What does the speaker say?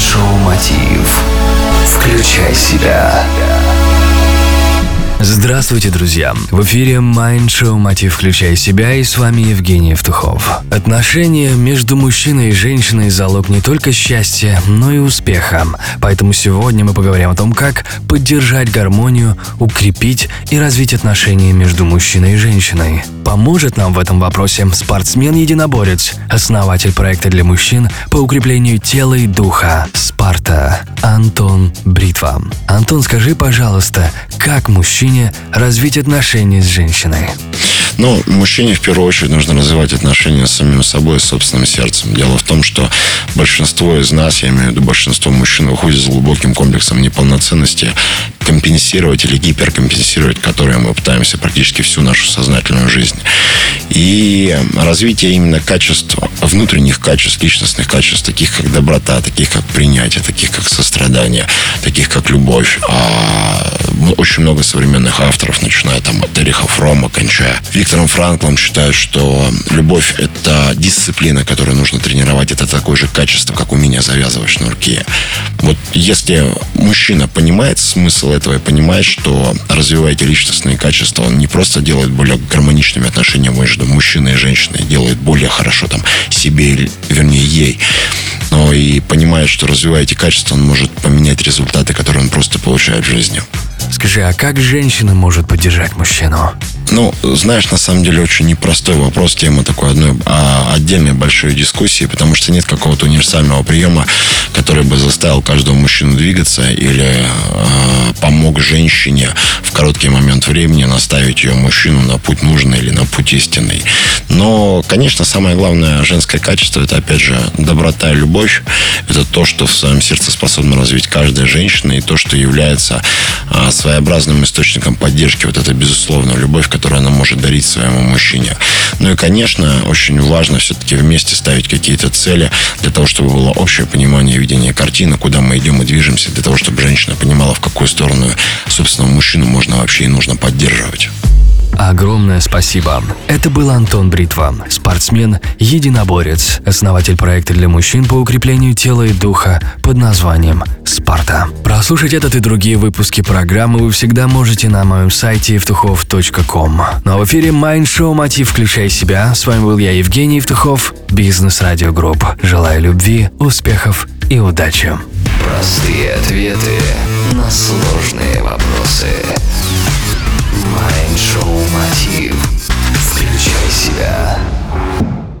Майншоу Мотив. Включай себя. Здравствуйте, друзья! В эфире Mind Show «Мотив. Включай себя» и с вами Евгений Евтухов. Отношения между мужчиной и женщиной – залог не только счастья, но и успеха. Поэтому сегодня мы поговорим о том, как поддержать гармонию, укрепить и развить отношения между мужчиной и женщиной. Поможет нам в этом вопросе спортсмен-единоборец, основатель проекта для мужчин по укреплению тела и духа «Спарта» Антон Бритва. Антон, скажи, пожалуйста, как мужчина мужчине развить отношения с женщиной? Ну, мужчине в первую очередь нужно развивать отношения с самим собой, с собственным сердцем. Дело в том, что большинство из нас, я имею в виду большинство мужчин, выходит с глубоким комплексом неполноценности, компенсировать или гиперкомпенсировать, которые мы пытаемся практически всю нашу сознательную жизнь. И развитие именно качеств, внутренних качеств, личностных качеств, таких как доброта, таких как принятие, таких как сострадание, таких как любовь. А очень много современных авторов, начиная там от Эриха Фрома, кончая Виктором Франклом, считают, что любовь – это дисциплина, которую нужно тренировать. Это такое же качество, как умение завязывать шнурки. Вот если мужчина понимает смысл этого и понимает, что развиваете личностные качества, он не просто делает более гармоничными отношения между мужчиной и женщиной, делает более хорошо там себе, вернее, ей, но и понимает, что развивая эти качества, он может поменять результаты, которые он просто получает в жизни. Скажи, а как женщина может поддержать мужчину? Ну, знаешь, на самом деле очень непростой вопрос, тема такой одной а, отдельной большой дискуссии, потому что нет какого-то универсального приема, который бы заставил каждого мужчину двигаться или а, помог женщине в короткий момент времени наставить ее мужчину на путь нужный или на путь истинный. Но, конечно, самое главное женское качество это, опять же, доброта и любовь. Это то, что в своем сердце способна развить каждая женщина и то, что является а, своеобразным источником поддержки. Вот это, безусловно, любовь, которую она может дарить своему мужчине. Ну и, конечно, очень важно все-таки вместе ставить какие-то цели для того, чтобы было общее понимание видение картины, куда мы идем и движемся, для того, чтобы женщина понимала, в какую сторону, собственно, мужчину можно вообще и нужно поддерживать. Огромное спасибо. Это был Антон Бритва, спортсмен, единоборец, основатель проекта для мужчин по укреплению тела и духа под названием «Спарта». Прослушать этот и другие выпуски программы вы всегда можете на моем сайте евтухов.ком. Ну а в эфире Mind Show «Мотив. Включай себя». С вами был я, Евгений Евтухов, Бизнес Радио Групп. Желаю любви, успехов и удачи. Простые ответы на сложные вопросы. Майншоу Мотив. Включай себя.